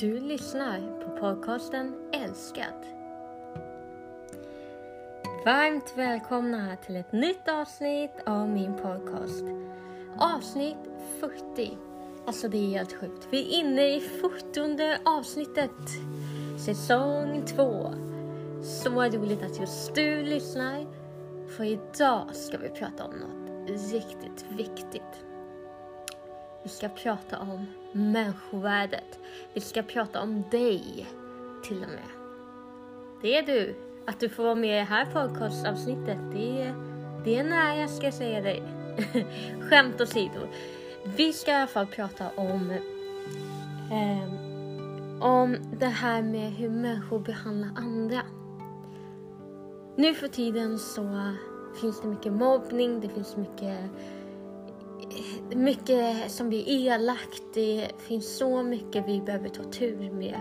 Du lyssnar på podcasten Älskad. Varmt välkomna till ett nytt avsnitt av min podcast. Avsnitt 40. Alltså det är helt sjukt. Vi är inne i 40 avsnittet. Säsong 2. Så roligt att just du lyssnar. För idag ska vi prata om något riktigt viktigt. Vi ska prata om människovärdet. Vi ska prata om dig, till och med. Det är du. Att du får vara med i det här podcastavsnittet, det är, det är nära ska jag säga dig. Skämt åsido. Vi ska i alla fall prata om, eh, om det här med hur människor behandlar andra. Nu för tiden så finns det mycket mobbning, det finns mycket mycket som blir elakt. Det finns så mycket vi behöver ta tur med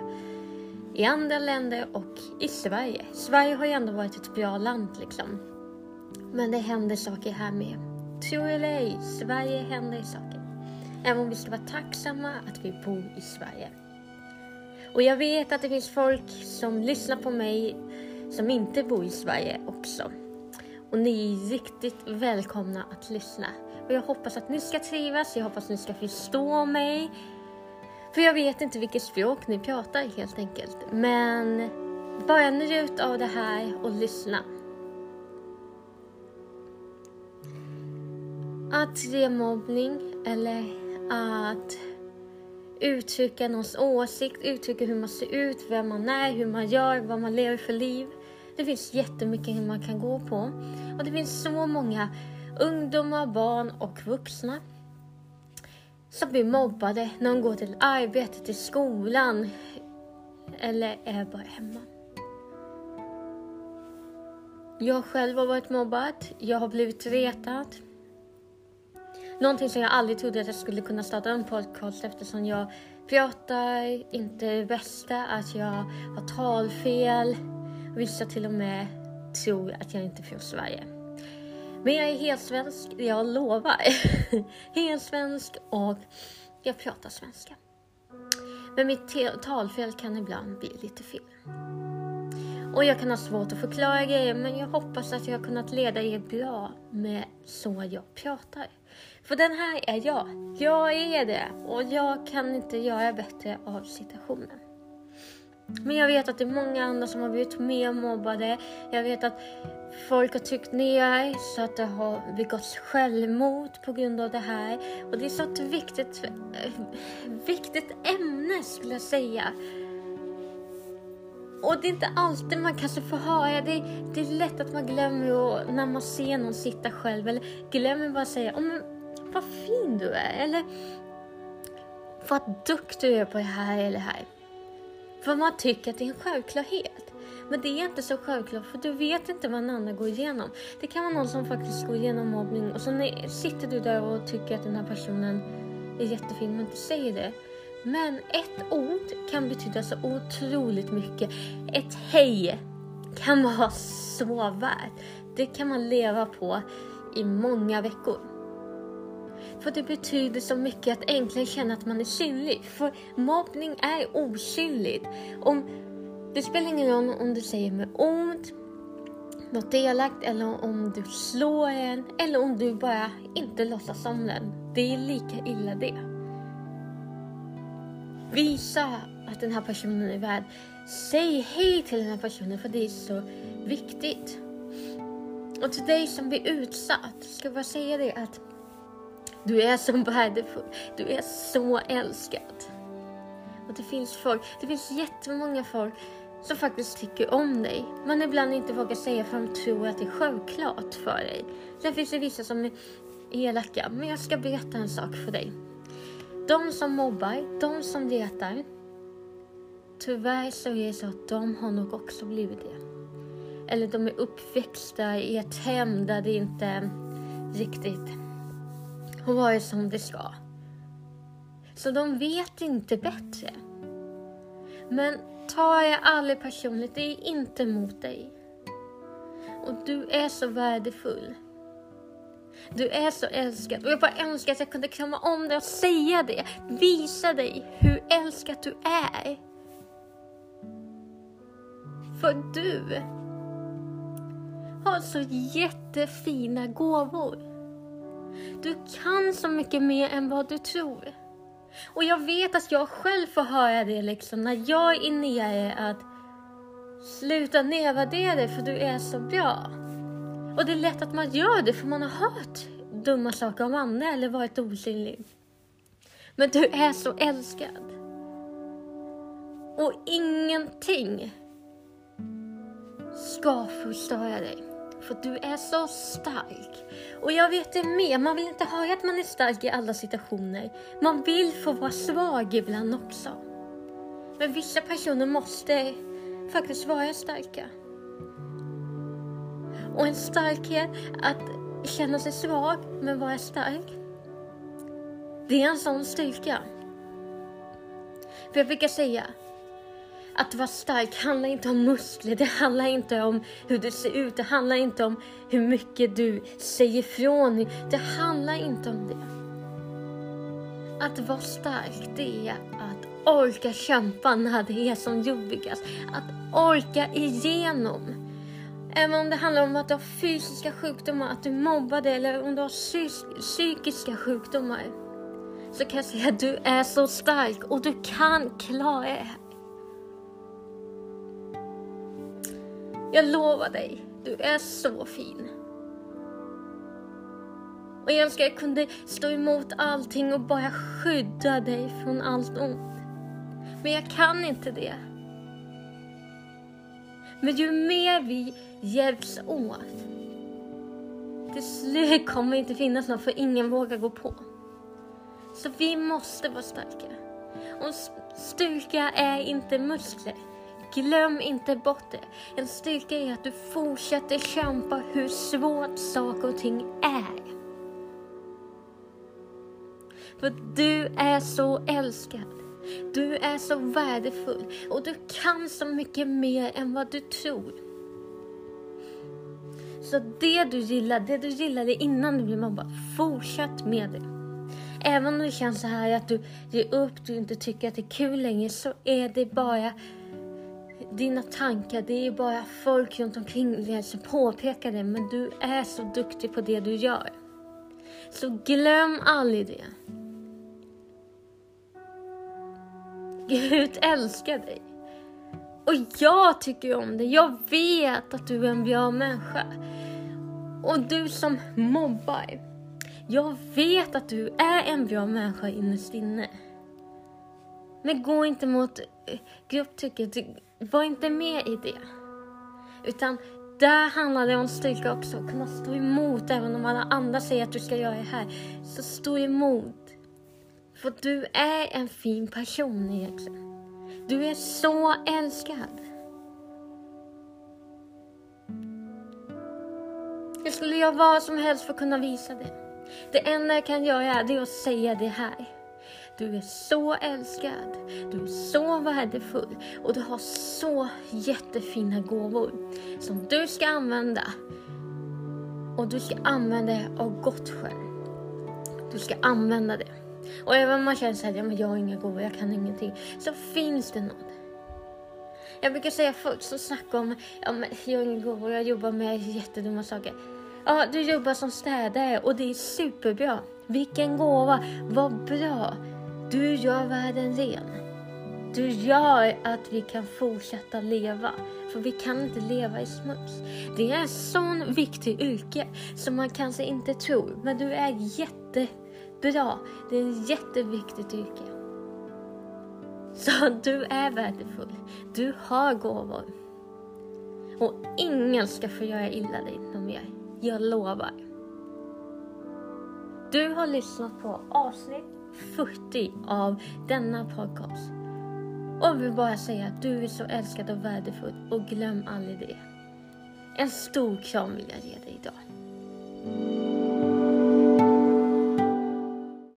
i andra länder och i Sverige. Sverige har ju ändå varit ett bra land liksom. Men det händer saker här med. Tro eller ej, Sverige händer saker. Även om vi ska vara tacksamma att vi bor i Sverige. Och jag vet att det finns folk som lyssnar på mig som inte bor i Sverige också. Och ni är riktigt välkomna att lyssna. Och jag hoppas att ni ska trivas, jag hoppas att ni ska förstå mig. För jag vet inte vilket språk ni pratar helt enkelt. Men bara njut av det här och lyssna. Att ge mobbning eller att uttrycka någons åsikt, uttrycka hur man ser ut, vem man är, hur man gör, vad man lever för liv. Det finns jättemycket man kan gå på. Och det finns så många ungdomar, barn och vuxna som blir mobbade när de går till arbetet, till skolan eller är bara hemma. Jag själv har varit mobbad, jag har blivit retad. Någonting som jag aldrig trodde att jag skulle kunna starta en podcast eftersom jag pratar inte det bästa, att jag har talfel. Vissa till och med tror att jag inte är från Sverige. Men jag är helt svensk, jag lovar. helt svensk och jag pratar svenska. Men mitt talfel kan ibland bli lite fel. Och jag kan ha svårt att förklara grejer men jag hoppas att jag har kunnat leda er bra med så jag pratar. För den här är jag. Jag är det och jag kan inte göra bättre av situationen. Men jag vet att det är många andra som har blivit mer mobbade. Jag vet att folk har tryckt ner så att det har begåtts självmord på grund av det här. Och det är så ett viktigt, eh, viktigt ämne skulle jag säga. Och det är inte alltid man kanske får höra. Det, det är lätt att man glömmer och när man ser någon sitta själv eller glömmer bara säga oh, men, vad fin du är eller vad duktig du är på det här eller det här. För man tycker att det är en självklarhet. Men det är inte så självklart för du vet inte vad en annan går igenom. Det kan vara någon som faktiskt går igenom mobbning och så sitter du där och tycker att den här personen är jättefin men inte säger det. Men ett ord kan betyda så otroligt mycket. Ett hej kan vara så värt. Det kan man leva på i många veckor. För det betyder så mycket att äntligen känna att man är synlig. För mobbning är osynligt. Om, det spelar ingen roll om du säger med ont, något elakt eller om du slår en eller om du bara inte låtsas om den. Det är lika illa det. Visa att den här personen är värd. Säg hej till den här personen för det är så viktigt. Och till dig som blir utsatt ska jag bara säga det att du är så värdefull. Du är så älskad. Och det finns folk, det finns jättemånga folk som faktiskt tycker om dig. Men ibland inte vågar säga för de tror att det är självklart för dig. Sen finns det vissa som är elaka. Men jag ska berätta en sak för dig. De som mobbar, de som letar. Tyvärr så är det så att de har nog också blivit det. Eller de är uppväxta i ett hem där det inte riktigt har varit som det ska. Så de vet inte bättre. Men ta det aldrig personligt, det är inte mot dig. Och du är så värdefull. Du är så älskad och jag bara önskar att jag kunde krama om dig och säga det. Visa dig hur älskad du är. För du har så jättefina gåvor. Du kan så mycket mer än vad du tror. Och jag vet att jag själv får höra det liksom när jag är nere att sluta nedvärdera dig för du är så bra. Och det är lätt att man gör det för man har hört dumma saker om andra eller varit osynlig. Men du är så älskad. Och ingenting ska förstöra dig. För du är så stark. Och jag vet det med, man vill inte höra att man är stark i alla situationer. Man vill få vara svag ibland också. Men vissa personer måste faktiskt vara starka. Och en starkhet, att känna sig svag men vara stark. Det är en sån styrka. För jag brukar säga, att vara stark handlar inte om muskler, det handlar inte om hur du ser ut, det handlar inte om hur mycket du säger ifrån. Det handlar inte om det. Att vara stark, det är att orka kämpa när det är som jobbigast. Att orka igenom. Även om det handlar om att du har fysiska sjukdomar, att du mobbade eller om du har psykiska sjukdomar. Så kan jag säga att du är så stark och du kan klara det Jag lovar dig, du är så fin. Och jag önskar jag kunde stå emot allting och bara skydda dig från allt ont. Men jag kan inte det. Men ju mer vi hjälps åt, till slut kommer det inte finnas någon för ingen vågar gå på. Så vi måste vara starka. Och styrka är inte muskler. Glöm inte bort det. En styrka är att du fortsätter kämpa hur svårt saker och ting är. För du är så älskad. Du är så värdefull och du kan så mycket mer än vad du tror. Så det du gillar, det du gillade innan du blev mobbad, fortsätt med det. Även om det känns så här att du ger upp, du inte tycker att det är kul längre, så är det bara dina tankar, det är bara folk runt omkring dig som påpekar det, men du är så duktig på det du gör. Så glöm aldrig det. Gud älskar dig. Och jag tycker om dig. Jag vet att du är en bra människa. Och du som mobbar. Jag vet att du är en bra människa innerst inne. Men gå inte mot grupptrycket var inte med i det. Utan där handlar det om styrka också, att kunna stå emot även om alla andra säger att du ska göra det här. Så stå emot. För du är en fin person egentligen. Du är så älskad. Jag skulle göra vad som helst för att kunna visa det. Det enda jag kan göra är att säga det här. Du är så älskad, du är så värdefull och du har så jättefina gåvor som du ska använda. Och du ska använda det av gott skäl. Du ska använda det. Och även om man känner såhär, ja, men jag har inga gåvor, jag kan ingenting, så finns det något. Jag brukar säga folk som snackar om, ja, men jag har inga gåvor, jag jobbar med jättedumma saker. Ja, du jobbar som städare och det är superbra. Vilken gåva, vad bra. Du gör världen ren. Du gör att vi kan fortsätta leva, för vi kan inte leva i smuts. Det är en sån viktig yrke som man kanske inte tror, men du är jättebra. Det är ett jätteviktigt yrke. Så du är värdefull. Du har gåvor. Och ingen ska få göra illa dig något mer. Jag lovar. Du har lyssnat på avsnitt 40 av denna podcast. Och vill bara säga att du är så älskad och värdefull och glöm aldrig det. En stor kram vill jag ge dig idag.